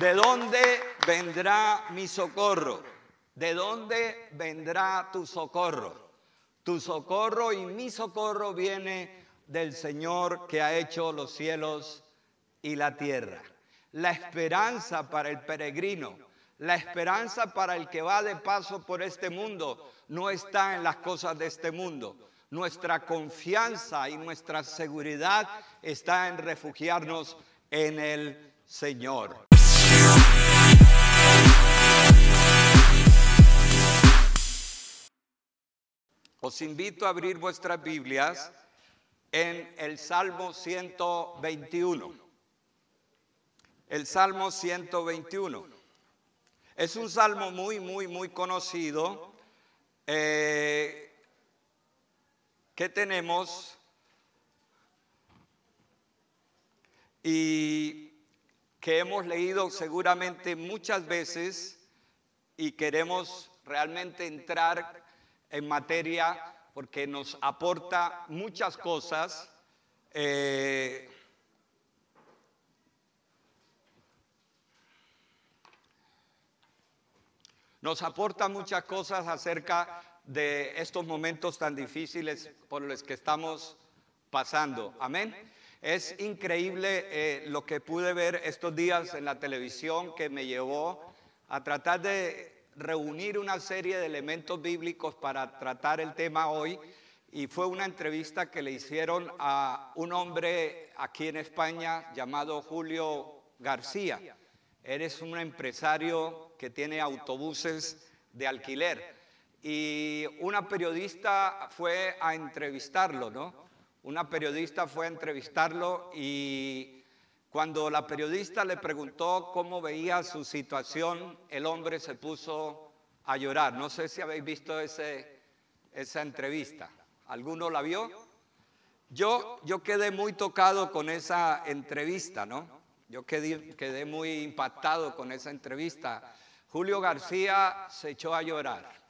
¿De dónde vendrá mi socorro? ¿De dónde vendrá tu socorro? Tu socorro y mi socorro viene del Señor que ha hecho los cielos y la tierra. La esperanza para el peregrino, la esperanza para el que va de paso por este mundo, no está en las cosas de este mundo. Nuestra confianza y nuestra seguridad está en refugiarnos en el Señor. Os invito a abrir vuestras Biblias en el Salmo 121. El Salmo 121. Es un salmo muy, muy, muy conocido eh, que tenemos y que hemos leído seguramente muchas veces y queremos realmente entrar en materia porque nos aporta muchas cosas. Eh, nos aporta muchas cosas acerca de estos momentos tan difíciles por los que estamos pasando. Amén. Es increíble eh, lo que pude ver estos días en la televisión que me llevó a tratar de reunir una serie de elementos bíblicos para tratar el tema hoy y fue una entrevista que le hicieron a un hombre aquí en España llamado Julio García. Eres un empresario que tiene autobuses de alquiler y una periodista fue a entrevistarlo, ¿no? Una periodista fue a entrevistarlo y cuando la periodista le preguntó cómo veía su situación, el hombre se puso a llorar. No sé si habéis visto ese, esa entrevista. ¿Alguno la vio? Yo, yo quedé muy tocado con esa entrevista, ¿no? Yo quedé, quedé muy impactado con esa entrevista. Julio García se echó a llorar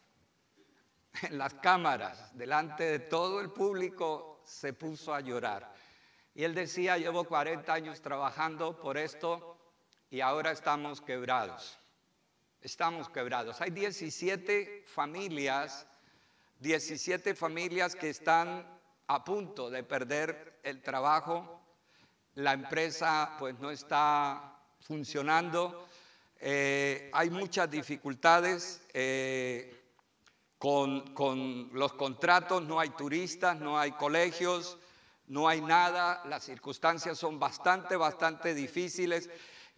en las cámaras, delante de todo el público, se puso a llorar. Y él decía, llevo 40 años trabajando por esto y ahora estamos quebrados. Estamos quebrados. Hay 17 familias, 17 familias que están a punto de perder el trabajo. La empresa pues no está funcionando. Eh, hay muchas dificultades eh, con, con los contratos, no hay turistas, no hay colegios, no hay nada, las circunstancias son bastante, bastante difíciles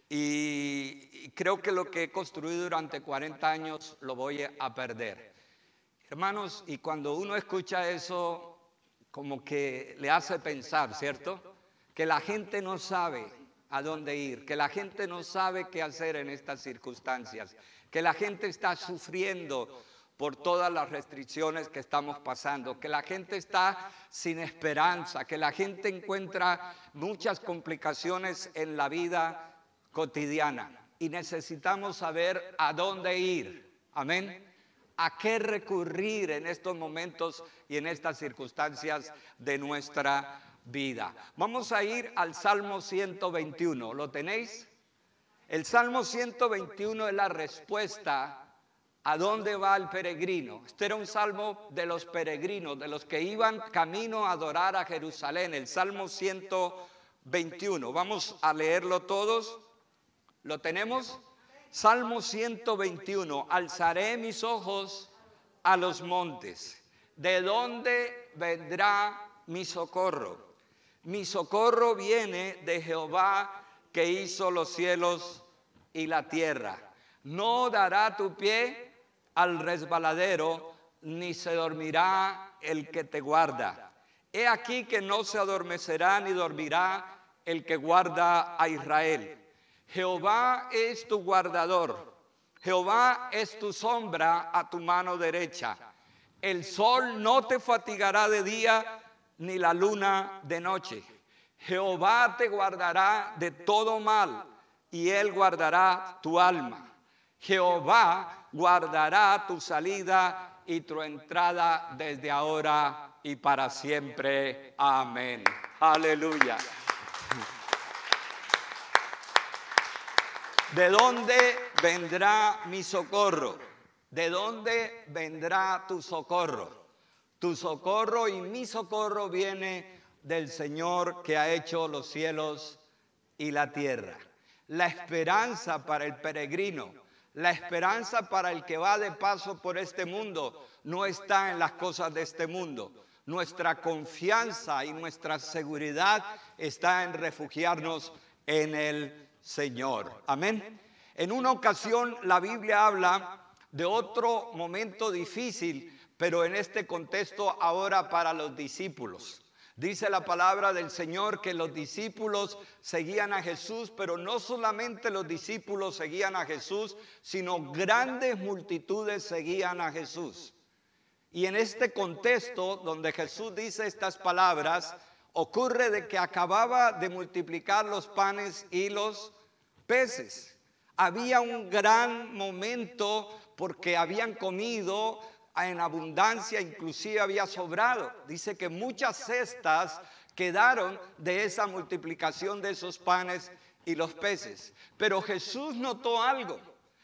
y, creo que lo que he construido durante 40 años lo voy a perder. Hermanos, y cuando uno escucha eso, como que le hace pensar, ¿cierto? Que la gente no sabe a dónde ir, que la gente no sabe qué hacer en estas circunstancias, que la gente está sufriendo por todas las restricciones que estamos pasando, que la gente está sin esperanza, que la gente encuentra muchas complicaciones en la vida cotidiana y necesitamos saber a dónde ir. Amén. A qué recurrir en estos momentos y en estas circunstancias de nuestra vida. Vamos a ir al Salmo 121. ¿Lo tenéis? El Salmo 121 es la respuesta ¿A dónde va el peregrino? Este era un salmo de los peregrinos, de los que iban camino a adorar a Jerusalén, el Salmo 121. Vamos a leerlo todos. ¿Lo tenemos? Salmo 121. Alzaré mis ojos a los montes. ¿De dónde vendrá mi socorro? Mi socorro viene de Jehová que hizo los cielos y la tierra. No dará tu pie al resbaladero, ni se dormirá el que te guarda. He aquí que no se adormecerá ni dormirá el que guarda a Israel. Jehová es tu guardador. Jehová es tu sombra a tu mano derecha. El sol no te fatigará de día, ni la luna de noche. Jehová te guardará de todo mal, y él guardará tu alma. Jehová guardará tu salida y tu entrada desde ahora y para siempre. Amén. Aleluya. ¿De dónde vendrá mi socorro? ¿De dónde vendrá tu socorro? Tu socorro y mi socorro viene del Señor que ha hecho los cielos y la tierra. La esperanza para el peregrino, la esperanza para el que va de paso por este mundo no está en las cosas de este mundo. Nuestra confianza y nuestra seguridad está en refugiarnos en el Señor. Amén. En una ocasión la Biblia habla de otro momento difícil, pero en este contexto ahora para los discípulos. Dice la palabra del Señor que los discípulos seguían a Jesús, pero no solamente los discípulos seguían a Jesús, sino grandes multitudes seguían a Jesús. Y en este contexto donde Jesús dice estas palabras, ocurre de que acababa de multiplicar los panes y los peces. Había un gran momento porque habían comido en abundancia, inclusive había sobrado. Dice que muchas cestas quedaron de esa multiplicación de esos panes y los peces. Pero Jesús notó algo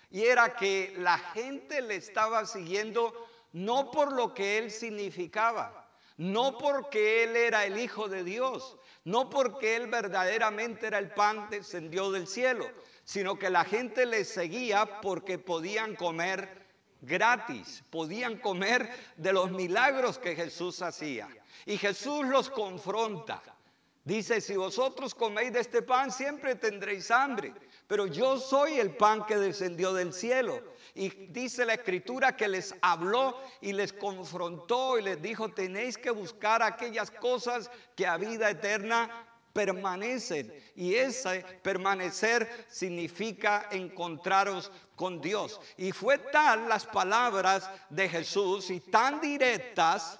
y era que la gente le estaba siguiendo no por lo que él significaba, no porque él era el Hijo de Dios, no porque él verdaderamente era el pan descendió del cielo, sino que la gente le seguía porque podían comer gratis, podían comer de los milagros que Jesús hacía. Y Jesús los confronta. Dice, si vosotros coméis de este pan, siempre tendréis hambre, pero yo soy el pan que descendió del cielo. Y dice la escritura que les habló y les confrontó y les dijo, tenéis que buscar aquellas cosas que a vida eterna permanecen. Y ese permanecer significa encontraros con Dios. Y fue tal las palabras de Jesús y tan directas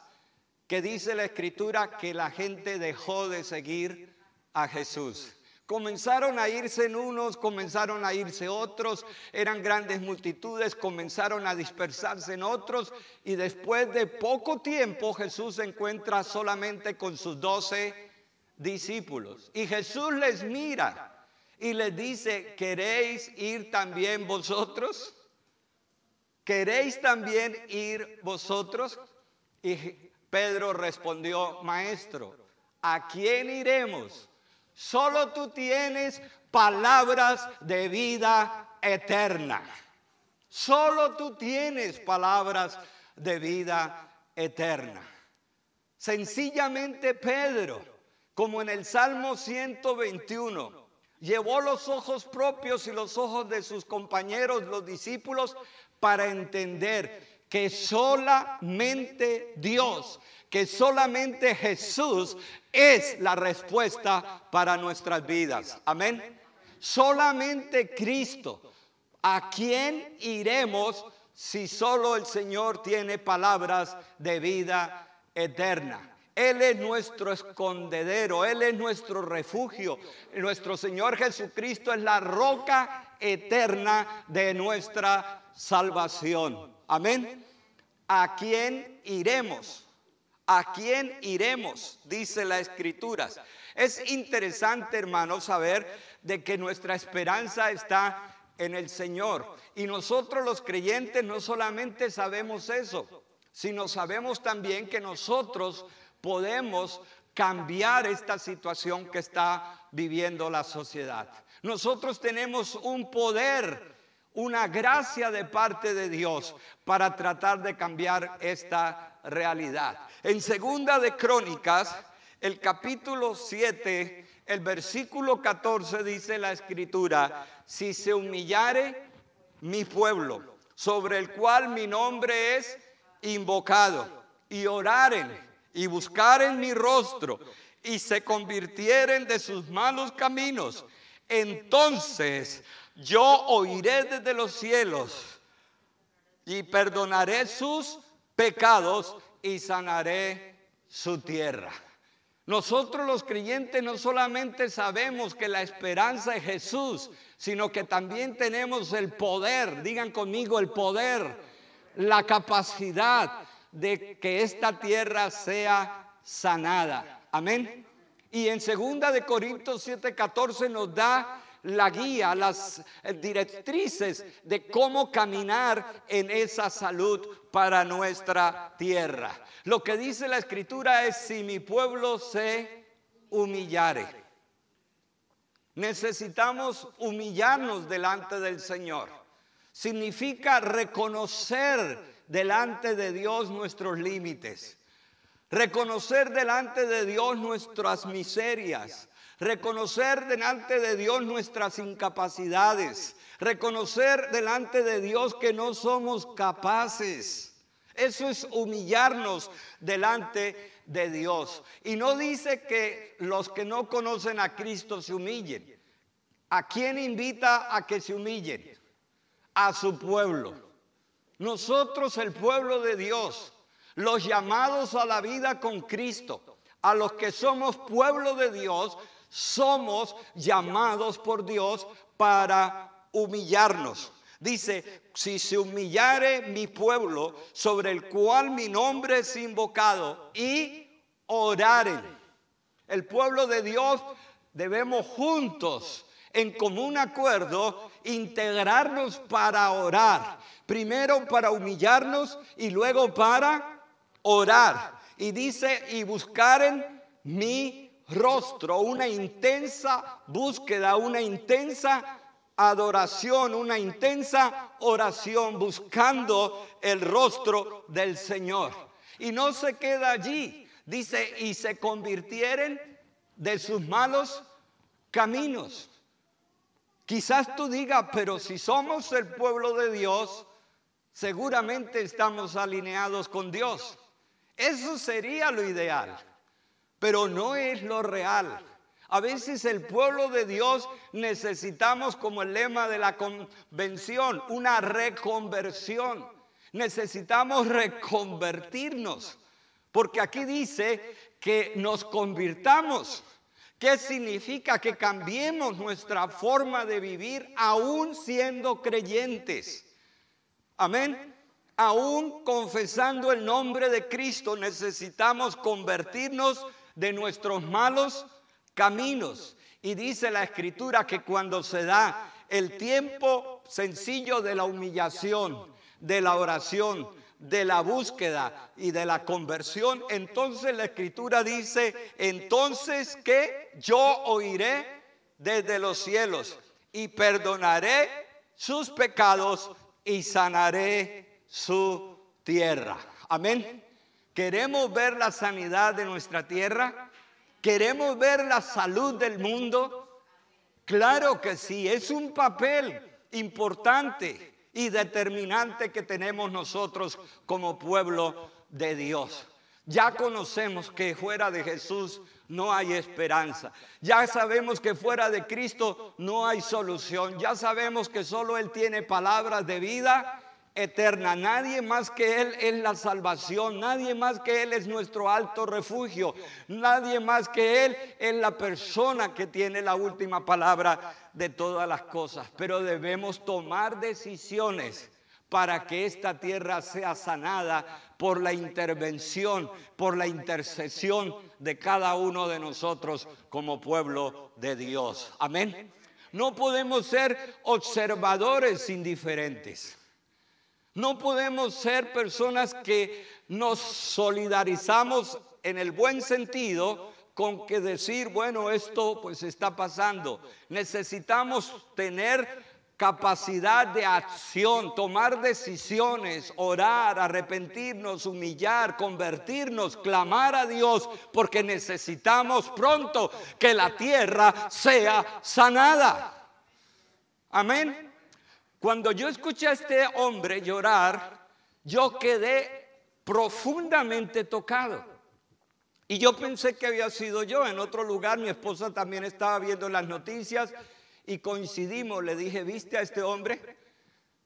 que dice la escritura que la gente dejó de seguir a Jesús. Comenzaron a irse en unos, comenzaron a irse otros, eran grandes multitudes, comenzaron a dispersarse en otros y después de poco tiempo Jesús se encuentra solamente con sus doce discípulos. Y Jesús les mira y les dice, ¿queréis ir también vosotros? ¿Queréis también ir vosotros? Y Pedro respondió, maestro, ¿a quién iremos? Solo tú tienes palabras de vida eterna. Solo tú tienes palabras de vida eterna. Sencillamente Pedro, como en el Salmo 121, llevó los ojos propios y los ojos de sus compañeros, los discípulos, para entender que solamente Dios, que solamente Jesús es la respuesta para nuestras vidas. Amén. Solamente Cristo. ¿A quién iremos si solo el Señor tiene palabras de vida eterna? Él es nuestro escondedero, Él es nuestro refugio. Nuestro Señor Jesucristo es la roca eterna de nuestra salvación. Amén. ¿A quién iremos? ¿A quién iremos? Dice la escritura. Es interesante, hermanos, saber de que nuestra esperanza está en el Señor. Y nosotros los creyentes no solamente sabemos eso, sino sabemos también que nosotros podemos cambiar esta situación que está viviendo la sociedad. Nosotros tenemos un poder, una gracia de parte de Dios para tratar de cambiar esta realidad. En segunda de Crónicas, el capítulo 7, el versículo 14 dice la escritura, si se humillare mi pueblo, sobre el cual mi nombre es invocado, y oraren y buscaren mi rostro y se convirtieren de sus malos caminos, entonces yo oiré desde los cielos y perdonaré sus pecados y sanaré su tierra. Nosotros los creyentes no solamente sabemos que la esperanza es Jesús, sino que también tenemos el poder, digan conmigo el poder, la capacidad de que esta tierra sea sanada. Amén. Y en segunda de Corintios 7:14 nos da la guía, las eh, directrices de cómo caminar en esa salud para nuestra tierra. Lo que dice la escritura es, si mi pueblo se humillare. Necesitamos humillarnos delante del Señor. Significa reconocer delante de Dios nuestros límites. Reconocer delante de Dios nuestras miserias. Reconocer delante de Dios nuestras incapacidades. Reconocer delante de Dios que no somos capaces. Eso es humillarnos delante de Dios. Y no dice que los que no conocen a Cristo se humillen. ¿A quién invita a que se humillen? A su pueblo. Nosotros, el pueblo de Dios, los llamados a la vida con Cristo, a los que somos pueblo de Dios, somos llamados por Dios para humillarnos. Dice, si se humillare mi pueblo sobre el cual mi nombre es invocado y oraren. El pueblo de Dios debemos juntos, en común acuerdo, integrarnos para orar. Primero para humillarnos y luego para orar. Y dice, y buscaren mi rostro, una intensa búsqueda, una intensa adoración, una intensa oración buscando el rostro del Señor. Y no se queda allí. Dice, y se convirtieren de sus malos caminos. Quizás tú digas, pero si somos el pueblo de Dios, seguramente estamos alineados con Dios. Eso sería lo ideal, pero no es lo real. A veces el pueblo de Dios necesitamos, como el lema de la convención, una reconversión. Necesitamos reconvertirnos, porque aquí dice que nos convirtamos. ¿Qué significa? Que cambiemos nuestra forma de vivir aún siendo creyentes. Amén. Aún confesando el nombre de Cristo, necesitamos convertirnos de nuestros malos caminos. Y dice la escritura que cuando se da el tiempo sencillo de la humillación, de la oración, de la búsqueda y de la conversión, entonces la escritura dice, entonces que yo oiré desde los cielos y perdonaré sus pecados y sanaré su tierra. Amén. ¿Queremos ver la sanidad de nuestra tierra? ¿Queremos ver la salud del mundo? Claro que sí, es un papel importante y determinante que tenemos nosotros como pueblo de Dios. Ya conocemos que fuera de Jesús no hay esperanza. Ya sabemos que fuera de Cristo no hay solución. Ya sabemos que solo Él tiene palabras de vida eterna. Nadie más que Él es la salvación. Nadie más que Él es nuestro alto refugio. Nadie más que Él es la persona que tiene la última palabra de todas las cosas. Pero debemos tomar decisiones para que esta tierra sea sanada por la intervención, por la intercesión de cada uno de nosotros como pueblo de Dios. Amén. No podemos ser observadores indiferentes. No podemos ser personas que nos solidarizamos en el buen sentido con que decir, bueno, esto pues está pasando. Necesitamos tener capacidad de acción, tomar decisiones, orar, arrepentirnos, humillar, convertirnos, clamar a Dios, porque necesitamos pronto que la tierra sea sanada. Amén. Cuando yo escuché a este hombre llorar, yo quedé profundamente tocado. Y yo pensé que había sido yo. En otro lugar mi esposa también estaba viendo las noticias y coincidimos. Le dije, ¿viste a este hombre?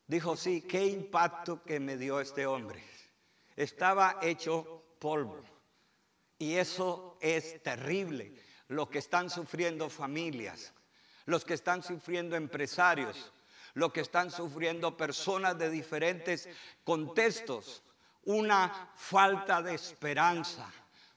Dijo, sí, qué impacto que me dio este hombre. Estaba hecho polvo. Y eso es terrible. Lo que están sufriendo familias, los que están sufriendo empresarios, lo que están sufriendo personas de diferentes contextos, una falta de esperanza,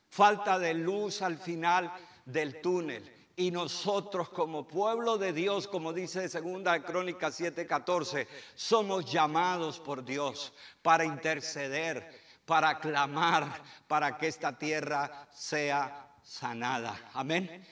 falta de luz al final del túnel. Y nosotros como pueblo de Dios, como dice segunda crónica 7:14, somos llamados por Dios para interceder, para clamar, para que esta tierra sea sanada. Amén.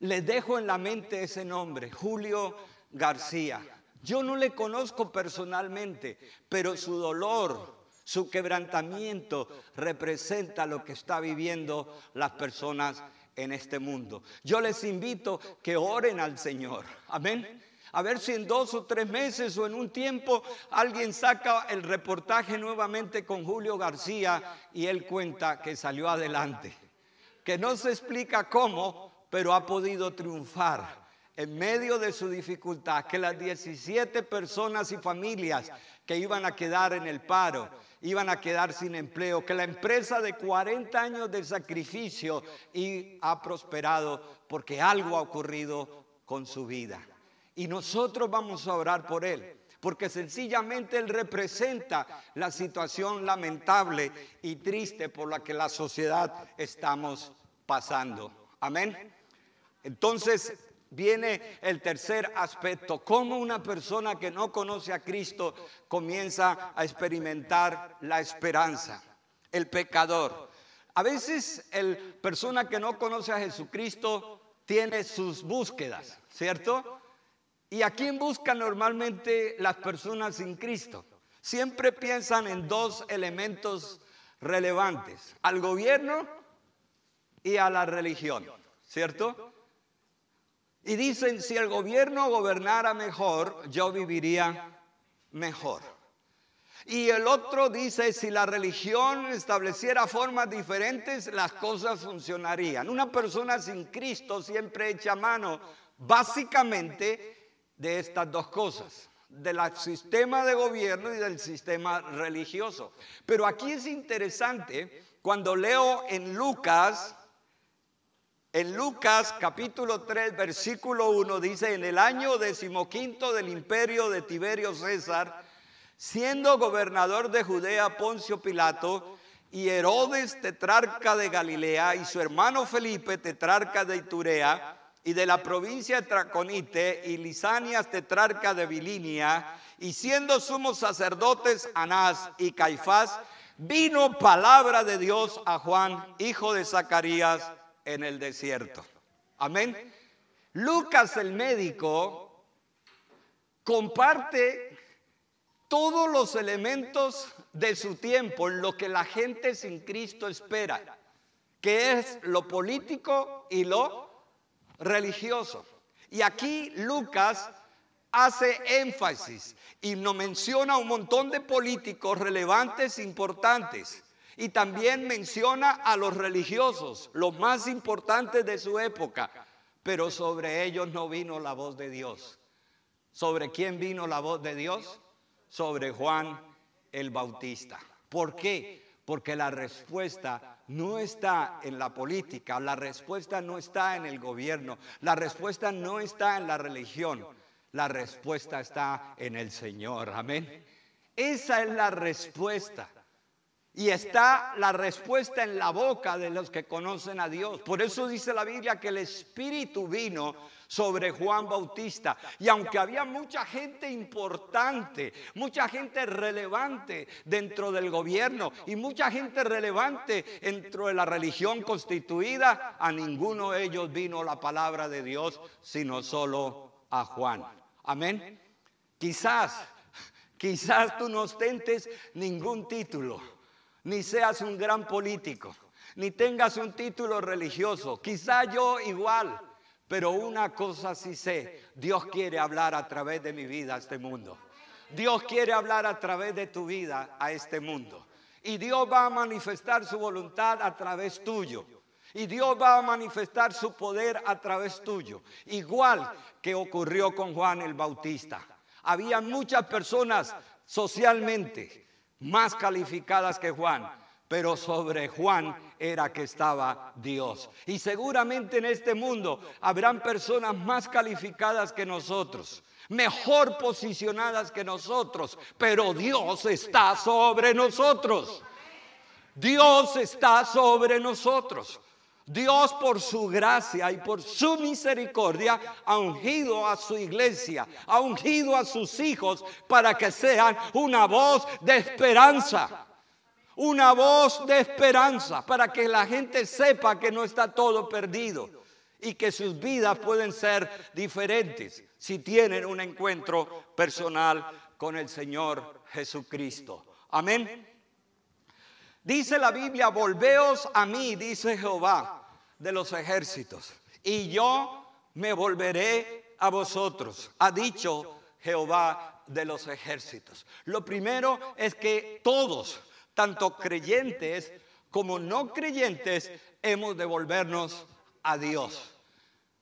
Le dejo en la mente ese nombre, Julio García. Yo no le conozco personalmente, pero su dolor, su quebrantamiento representa lo que está viviendo las personas en este mundo. Yo les invito que oren al Señor. Amén. A ver si en dos o tres meses o en un tiempo alguien saca el reportaje nuevamente con Julio García y él cuenta que salió adelante. Que no se explica cómo, pero ha podido triunfar en medio de su dificultad. Que las 17 personas y familias que iban a quedar en el paro iban a quedar sin empleo, que la empresa de 40 años de sacrificio y ha prosperado porque algo ha ocurrido con su vida. Y nosotros vamos a orar por él, porque sencillamente él representa la situación lamentable y triste por la que la sociedad estamos pasando. Amén. Entonces, viene el tercer aspecto, cómo una persona que no conoce a Cristo comienza a experimentar la esperanza. El pecador. A veces el persona que no conoce a Jesucristo tiene sus búsquedas, ¿cierto? ¿Y a quién buscan normalmente las personas sin Cristo? Siempre piensan en dos elementos relevantes, al gobierno y a la religión, ¿cierto? Y dicen, si el gobierno gobernara mejor, yo viviría mejor. Y el otro dice, si la religión estableciera formas diferentes, las cosas funcionarían. Una persona sin Cristo siempre echa mano básicamente de estas dos cosas, del sistema de gobierno y del sistema religioso. Pero aquí es interesante, cuando leo en Lucas en Lucas capítulo 3, versículo 1 dice, en el año decimoquinto del imperio de Tiberio César, siendo gobernador de Judea Poncio Pilato, y Herodes, tetrarca de Galilea, y su hermano Felipe, tetrarca de Iturea, y de la provincia de Traconite, y Lisanias, tetrarca de Bilinia, y siendo sumos sacerdotes Anás y Caifás, vino palabra de Dios a Juan, hijo de Zacarías, en el desierto. Amén. Lucas el médico comparte todos los elementos de su tiempo en lo que la gente sin Cristo espera, que es lo político y lo religioso. Y aquí Lucas hace énfasis y nos menciona un montón de políticos relevantes, importantes, y también menciona a los religiosos, los más importantes de su época, pero sobre ellos no vino la voz de Dios. ¿Sobre quién vino la voz de Dios? Sobre Juan el Bautista. ¿Por qué? Porque la respuesta no está en la política, la respuesta no está en el gobierno, la respuesta no está en la religión, la respuesta está en el Señor. Amén. Esa es la respuesta. Y está la respuesta en la boca de los que conocen a Dios. Por eso dice la Biblia que el Espíritu vino sobre Juan Bautista. Y aunque había mucha gente importante, mucha gente relevante dentro del gobierno y mucha gente relevante dentro de la religión constituida, a ninguno de ellos vino la palabra de Dios, sino solo a Juan. Amén. Quizás, quizás tú no ostentes ningún título ni seas un gran político, ni tengas un título religioso. Quizá yo igual, pero una cosa sí sé, Dios quiere hablar a través de mi vida a este mundo. Dios quiere hablar a través de tu vida a este mundo. Y Dios va a manifestar su voluntad a través tuyo. Y Dios va a manifestar su poder a través tuyo. Igual que ocurrió con Juan el Bautista. Había muchas personas socialmente, más calificadas que Juan, pero sobre Juan era que estaba Dios. Y seguramente en este mundo habrán personas más calificadas que nosotros, mejor posicionadas que nosotros, pero Dios está sobre nosotros. Dios está sobre nosotros. Dios por su gracia y por su misericordia ha ungido a su iglesia, ha ungido a sus hijos para que sean una voz de esperanza. Una voz de esperanza para que la gente sepa que no está todo perdido y que sus vidas pueden ser diferentes si tienen un encuentro personal con el Señor Jesucristo. Amén. Dice la Biblia, volveos a mí, dice Jehová de los ejércitos, y yo me volveré a vosotros, ha dicho Jehová de los ejércitos. Lo primero es que todos, tanto creyentes como no creyentes, hemos de volvernos a Dios.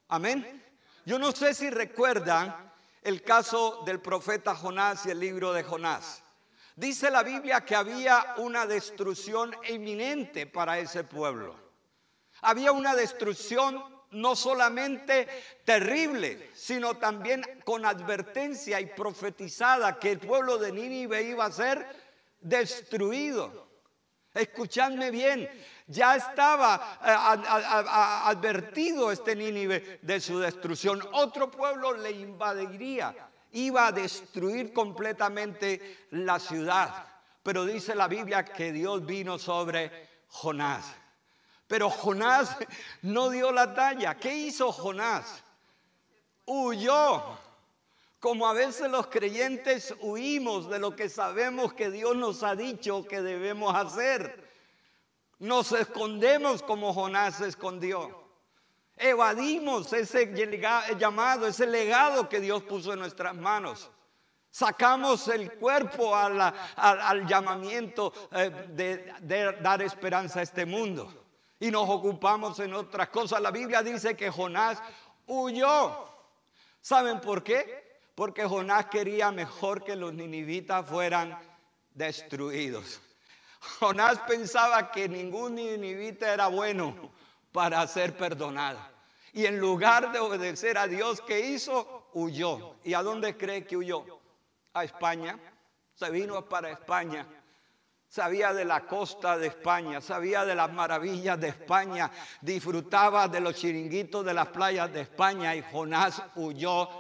Amén. Yo no sé si recuerdan el caso del profeta Jonás y el libro de Jonás. Dice la Biblia que había una destrucción inminente para ese pueblo. Había una destrucción no solamente terrible, sino también con advertencia y profetizada que el pueblo de Nínive iba a ser destruido. Escuchadme bien, ya estaba eh, advertido este Nínive de su destrucción. Otro pueblo le invadiría, iba a destruir completamente la ciudad. Pero dice la Biblia que Dios vino sobre Jonás. Pero Jonás no dio la talla. ¿Qué hizo Jonás? Huyó. Como a veces los creyentes huimos de lo que sabemos que Dios nos ha dicho que debemos hacer. Nos escondemos como Jonás se escondió. Evadimos ese llamado, ese legado que Dios puso en nuestras manos. Sacamos el cuerpo al, llamamiento eh, de, de dar esperanza a este mundo. Y nos ocupamos en otras cosas. La Biblia dice que Jonás huyó. ¿Saben por qué? Porque Jonás quería mejor que los ninivitas fueran destruidos. Jonás pensaba que ningún ninivita era bueno para ser perdonado. Y en lugar de obedecer a Dios, ¿qué hizo? Huyó. ¿Y a dónde cree que huyó? A España. Se vino para España. Sabía de la costa de España, sabía de las maravillas de España, disfrutaba de los chiringuitos de las playas de España y Jonás huyó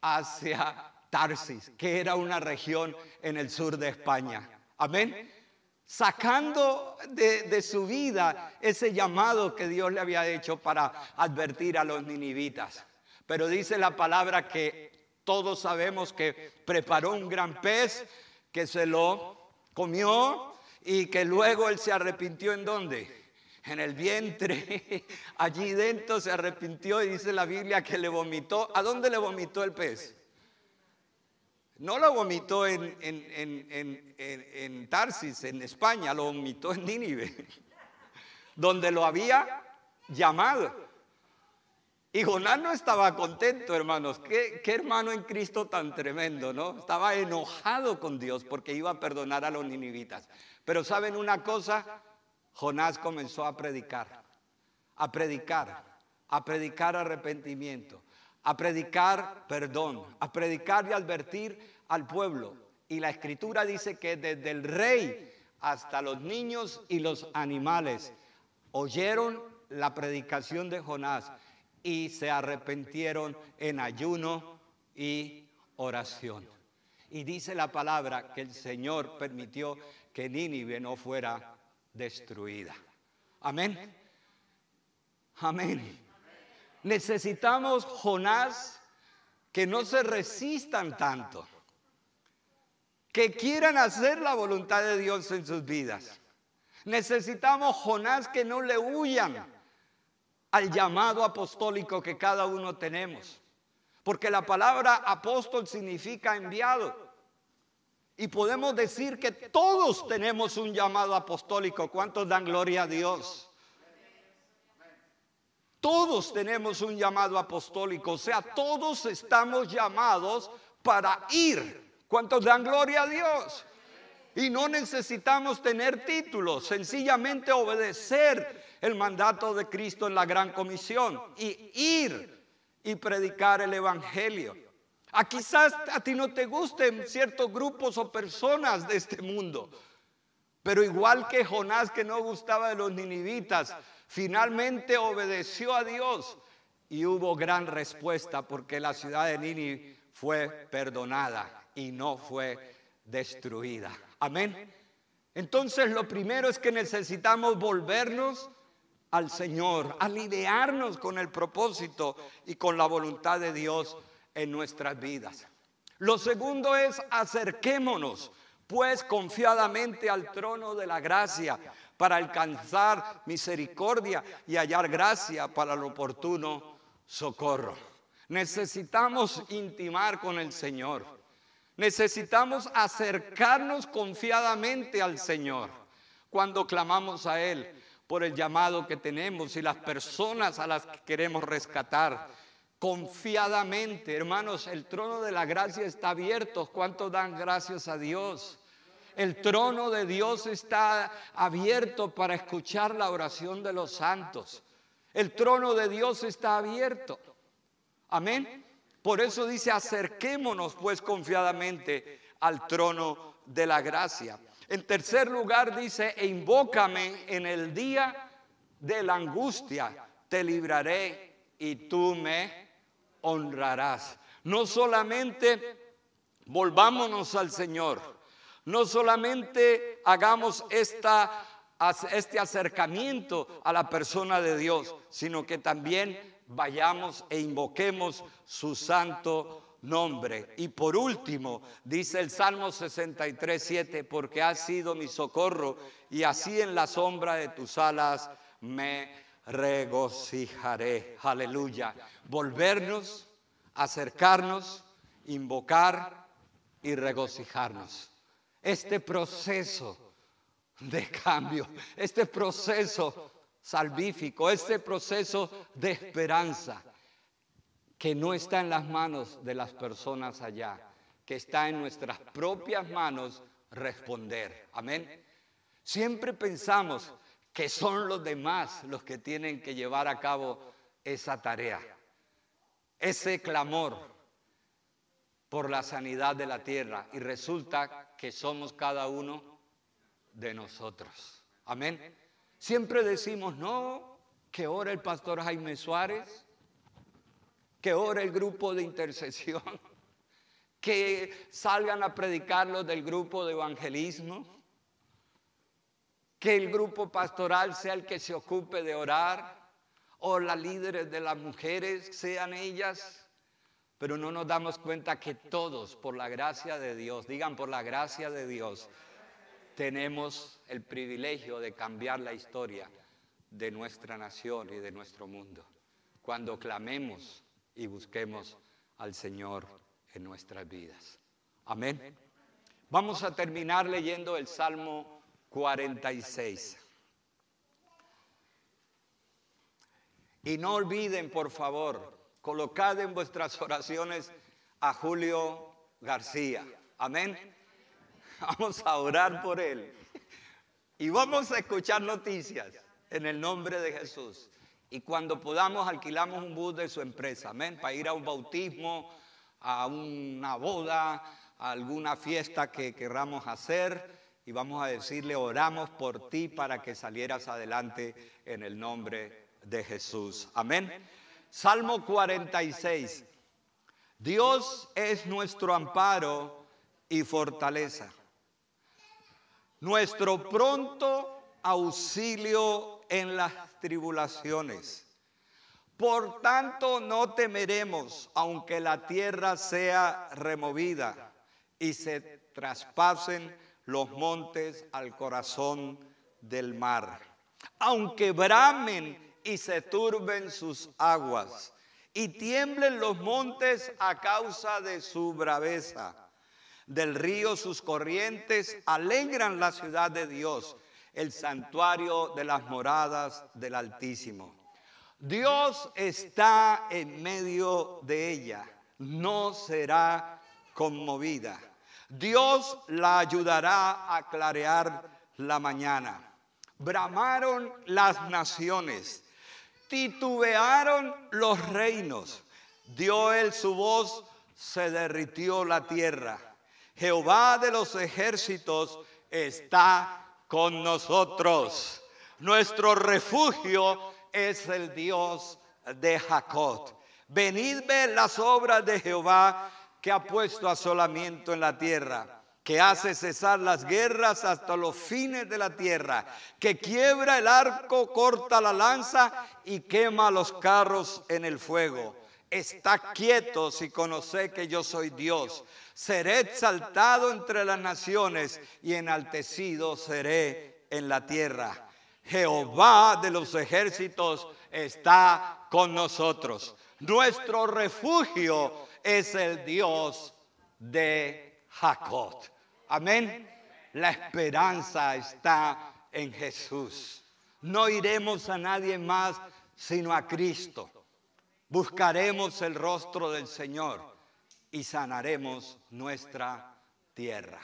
hacia Tarsis, que era una región en el sur de España. Amén sacando de, su vida ese llamado que Dios le había hecho para advertir a los ninivitas. Pero dice la palabra que todos sabemos que preparó un gran pez, que se lo comió y que luego él se arrepintió en dónde? En el vientre, allí dentro se arrepintió y dice la Biblia que le vomitó. ¿A dónde le vomitó el pez? No lo vomitó en, Tarsis, en España, lo vomitó en Nínive, donde lo había llamado. Y Jonás no estaba contento, hermanos. ¿Qué, ¿Qué, hermano en Cristo tan tremendo, ¿no? Estaba enojado con Dios porque iba a perdonar a los ninivitas. Pero ¿saben una cosa? Jonás comenzó a predicar, a predicar, a predicar arrepentimiento, a predicar perdón, a predicar y advertir al pueblo. Y la escritura dice que desde el rey hasta los niños y los animales oyeron la predicación de Jonás y se arrepintieron en ayuno y oración. Y dice la palabra que el Señor permitió que Nínive no fuera destruida. Amén. Amén. Necesitamos Jonás que no se resistan tanto que quieran hacer la voluntad de Dios en sus vidas. Necesitamos Jonás que no le huyan al llamado apostólico que cada uno tenemos. Porque la palabra apóstol significa enviado. Y podemos decir que todos tenemos un llamado apostólico. ¿Cuántos dan gloria a Dios? Todos tenemos un llamado apostólico. O sea, todos estamos llamados para ir ¿Cuántos dan gloria a Dios? Y no necesitamos tener títulos, sencillamente obedecer el mandato de Cristo en la gran comisión y ir y predicar el Evangelio. A quizás a ti no te gusten ciertos grupos o personas de este mundo, pero igual que Jonás que no gustaba de los ninivitas, finalmente obedeció a Dios y hubo gran respuesta porque la ciudad de Nini fue perdonada y no fue destruida. Amén. Entonces lo primero es que necesitamos volvernos al Señor, alinearnos con el propósito y con la voluntad de Dios en nuestras vidas. Lo segundo es acerquémonos pues confiadamente al trono de la gracia para alcanzar misericordia y hallar gracia para el oportuno socorro. Necesitamos intimar con el Señor. Necesitamos acercarnos confiadamente al Señor cuando clamamos a Él por el llamado que tenemos y las personas a las que queremos rescatar. Confiadamente, hermanos, el trono de la gracia está abierto. ¿Cuántos dan gracias a Dios? El trono de Dios está abierto para escuchar la oración de los santos. El trono de Dios está abierto. Amén. Por eso dice, acerquémonos pues confiadamente al trono de la gracia. En tercer lugar dice, e invócame en el día de la angustia, te libraré y tú me honrarás. No solamente volvámonos al Señor, no solamente hagamos este acercamiento a la persona de Dios, sino que también vayamos e invoquemos su santo nombre. Y por último, dice el Salmo 63, 7, porque has sido mi socorro y así en la sombra de tus alas me regocijaré. Aleluya. Volvernos, acercarnos, invocar y regocijarnos este proceso de cambio, este proceso salvífico, este proceso de esperanza que no está en las manos de las personas allá, que está en nuestras propias manos responder. Amén. Siempre pensamos que son los demás los que tienen que llevar a cabo esa tarea, ese clamor por la sanidad de la tierra y resulta que somos cada uno de nosotros. Amén. Siempre decimos, no, que ora el pastor Jaime Suárez, que ora el grupo de intercesión, que salgan a predicar los del grupo de evangelismo, que el grupo pastoral sea el que se ocupe de orar, o las líderes de las mujeres sean ellas pero no nos damos cuenta que todos, por la gracia de Dios, digan por la gracia de Dios, tenemos el privilegio de cambiar la historia de nuestra nación y de nuestro mundo, cuando clamemos y busquemos al Señor en nuestras vidas. Amén. Vamos a terminar leyendo el Salmo 46. Y no olviden, por favor, colocad en vuestras oraciones a Julio García. Amén. Vamos a orar por él. Y vamos a escuchar noticias en el nombre de Jesús. Y cuando podamos alquilamos un bus de su empresa. Amén. Para ir a un bautismo, a una boda, a alguna fiesta que querramos hacer. Y vamos a decirle, oramos por ti para que salieras adelante en el nombre de Jesús. Amén. Salmo 46. Dios es nuestro amparo y fortaleza. Nuestro pronto auxilio en las tribulaciones. Por tanto, no temeremos, aunque la tierra sea removida y se traspasen los montes al corazón del mar. Aunque bramen y se turben sus aguas y tiemblen los montes a causa de su braveza. Del río sus corrientes alegran la ciudad de Dios, el santuario de las moradas del Altísimo. Dios está en medio de ella, no será conmovida. Dios la ayudará a clarear la mañana. Bramaron las naciones titubearon los reinos. Dio él su voz, se derritió la tierra. Jehová de los ejércitos está con nosotros. Nuestro refugio es el Dios de Jacob. Venid ver las obras de Jehová que ha puesto asolamiento en la tierra que hace cesar las guerras hasta los fines de la tierra, que quiebra el arco, corta la lanza y quema los carros en el fuego. Está quieto si conoce que yo soy Dios. Seré exaltado entre las naciones y enaltecido seré en la tierra. Jehová de los ejércitos está con nosotros. Nuestro refugio es el Dios de Jacob. Amén. La esperanza está en Jesús. No iremos a nadie más sino a Cristo. Buscaremos el rostro del Señor y sanaremos nuestra tierra.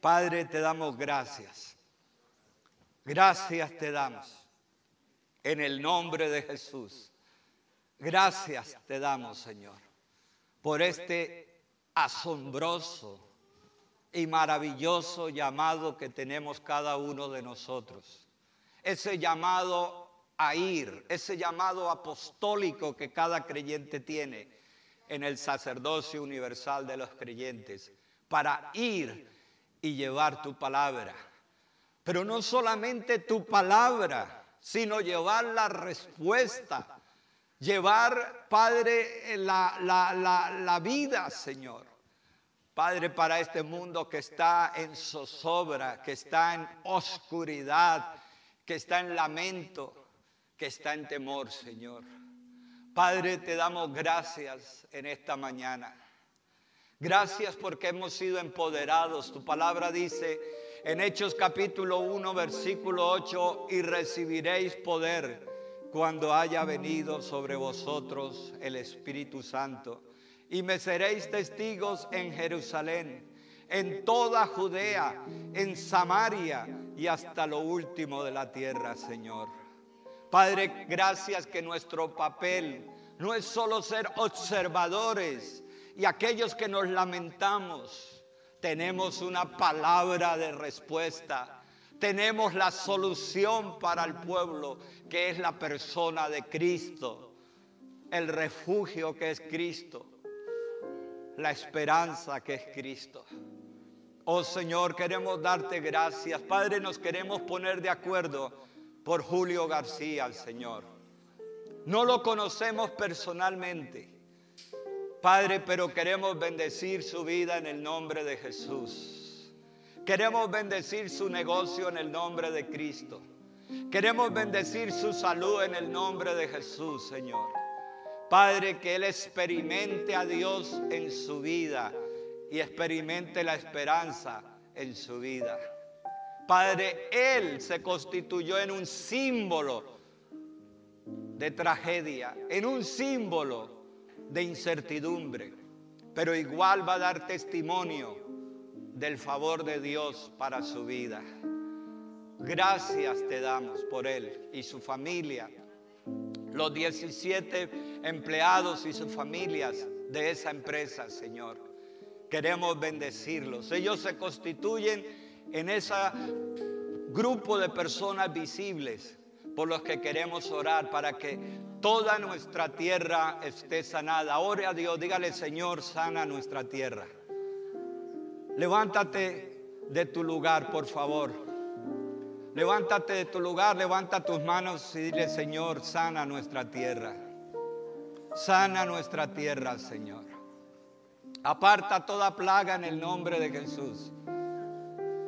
Padre, te damos gracias. Gracias te damos. En el nombre de Jesús. Gracias te damos, Señor, por este asombroso y maravilloso llamado que tenemos cada uno de nosotros. Ese llamado a ir, ese llamado apostólico que cada creyente tiene en el sacerdocio universal de los creyentes, para ir y llevar tu palabra. Pero no solamente tu palabra, sino llevar la respuesta, llevar, Padre, la, la vida, Señor. Padre, para este mundo que está en zozobra, que está en oscuridad, que está en lamento, que está en temor, Señor. Padre, te damos gracias en esta mañana. Gracias porque hemos sido empoderados. Tu palabra dice en Hechos capítulo 1, versículo 8, y recibiréis poder cuando haya venido sobre vosotros el Espíritu Santo y me seréis testigos en Jerusalén, en toda Judea, en Samaria y hasta lo último de la tierra, Señor. Padre, gracias que nuestro papel no es solo ser observadores y aquellos que nos lamentamos. Tenemos una palabra de respuesta. Tenemos la solución para el pueblo, que es la persona de Cristo, el refugio que es Cristo la esperanza que es Cristo. Oh Señor, queremos darte gracias. Padre, nos queremos poner de acuerdo por Julio García, Señor. No lo conocemos personalmente, Padre, pero queremos bendecir su vida en el nombre de Jesús. Queremos bendecir su negocio en el nombre de Cristo. Queremos bendecir su salud en el nombre de Jesús, Señor. Padre, que Él experimente a Dios en su vida y experimente la esperanza en su vida. Padre, Él se constituyó en un símbolo de tragedia, en un símbolo de incertidumbre, pero igual va a dar testimonio del favor de Dios para su vida. Gracias te damos por Él y su familia los 17 empleados y sus familias de esa empresa, Señor. Queremos bendecirlos. Ellos se constituyen en ese grupo de personas visibles por los que queremos orar para que toda nuestra tierra esté sanada. Ore a Dios, dígale Señor, sana nuestra tierra. Levántate de tu lugar, por favor. Levántate de tu lugar, levanta tus manos y dile, Señor, sana nuestra tierra. Sana nuestra tierra, Señor. Aparta toda plaga en el nombre de Jesús.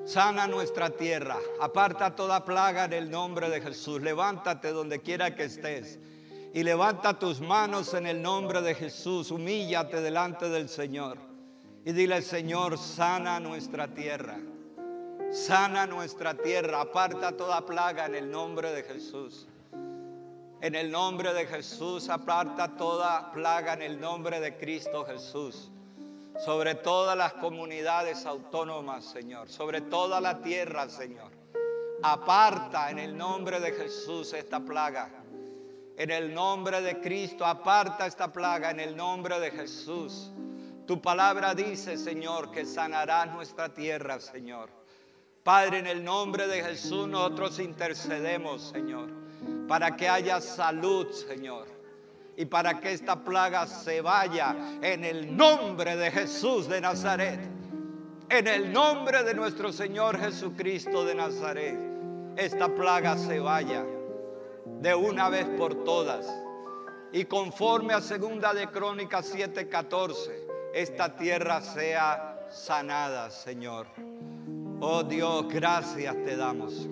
Sana nuestra tierra. Aparta toda plaga en el nombre de Jesús. Levántate donde quiera que estés. Y levanta tus manos en el nombre de Jesús. Humíllate delante del Señor. Y dile, Señor, sana nuestra tierra. Sana nuestra tierra, aparta toda plaga en el nombre de Jesús. En el nombre de Jesús, aparta toda plaga en el nombre de Cristo Jesús. Sobre todas las comunidades autónomas, Señor. Sobre toda la tierra, Señor. Aparta en el nombre de Jesús esta plaga. En el nombre de Cristo, aparta esta plaga en el nombre de Jesús. Tu palabra dice, Señor, que sanará nuestra tierra, Señor. Padre, en el nombre de Jesús nosotros intercedemos, Señor, para que haya salud, Señor. Y para que esta plaga se vaya en el nombre de Jesús de Nazaret. En el nombre de nuestro Señor Jesucristo de Nazaret. Esta plaga se vaya de una vez por todas. Y conforme a segunda de Crónicas 7:14, esta tierra sea sanada, Señor. Oh Dios, gracias te damos.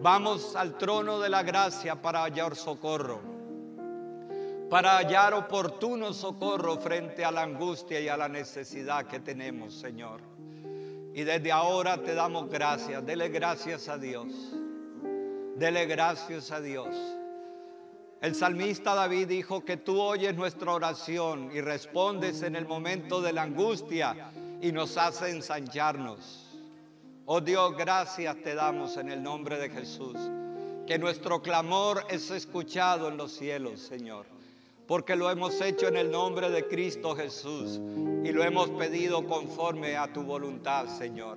Vamos al trono de la gracia para hallar socorro, para hallar oportuno socorro frente a la angustia y a la necesidad que tenemos, Señor. Y desde ahora te damos gracias, dele gracias a Dios, dele gracias a Dios. El salmista David dijo que tú oyes nuestra oración y respondes en el momento de la angustia y nos hace ensancharnos. Oh Dios, gracias te damos en el nombre de Jesús. Que nuestro clamor es escuchado en los cielos, Señor. Porque lo hemos hecho en el nombre de Cristo Jesús y lo hemos pedido conforme a tu voluntad, Señor.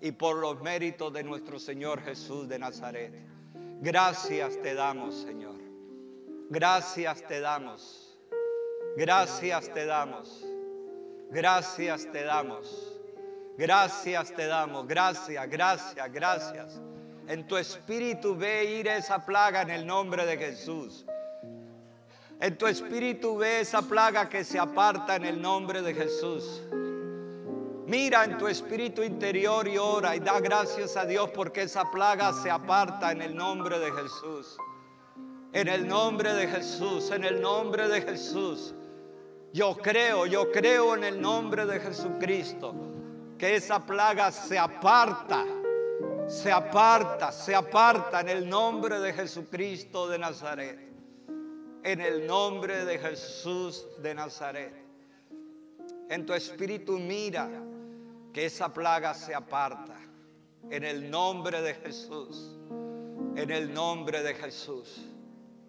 Y por los méritos de nuestro Señor Jesús de Nazaret. Gracias te damos, Señor. Gracias te damos. Gracias te damos. Gracias te damos. Gracias te damos, gracias, gracias, gracias. En tu espíritu ve ir esa plaga en el nombre de Jesús. En tu espíritu ve esa plaga que se aparta en el nombre de Jesús. Mira en tu espíritu interior y ora y da gracias a Dios porque esa plaga se aparta en el nombre de Jesús. En el nombre de Jesús, en el nombre de Jesús. Yo creo, yo creo en el nombre de Jesucristo que esa plaga se aparta, se aparta, se aparta en el nombre de Jesucristo de Nazaret. En el nombre de Jesús de Nazaret. En tu espíritu mira que esa plaga se aparta. En el nombre de Jesús. En el nombre de Jesús.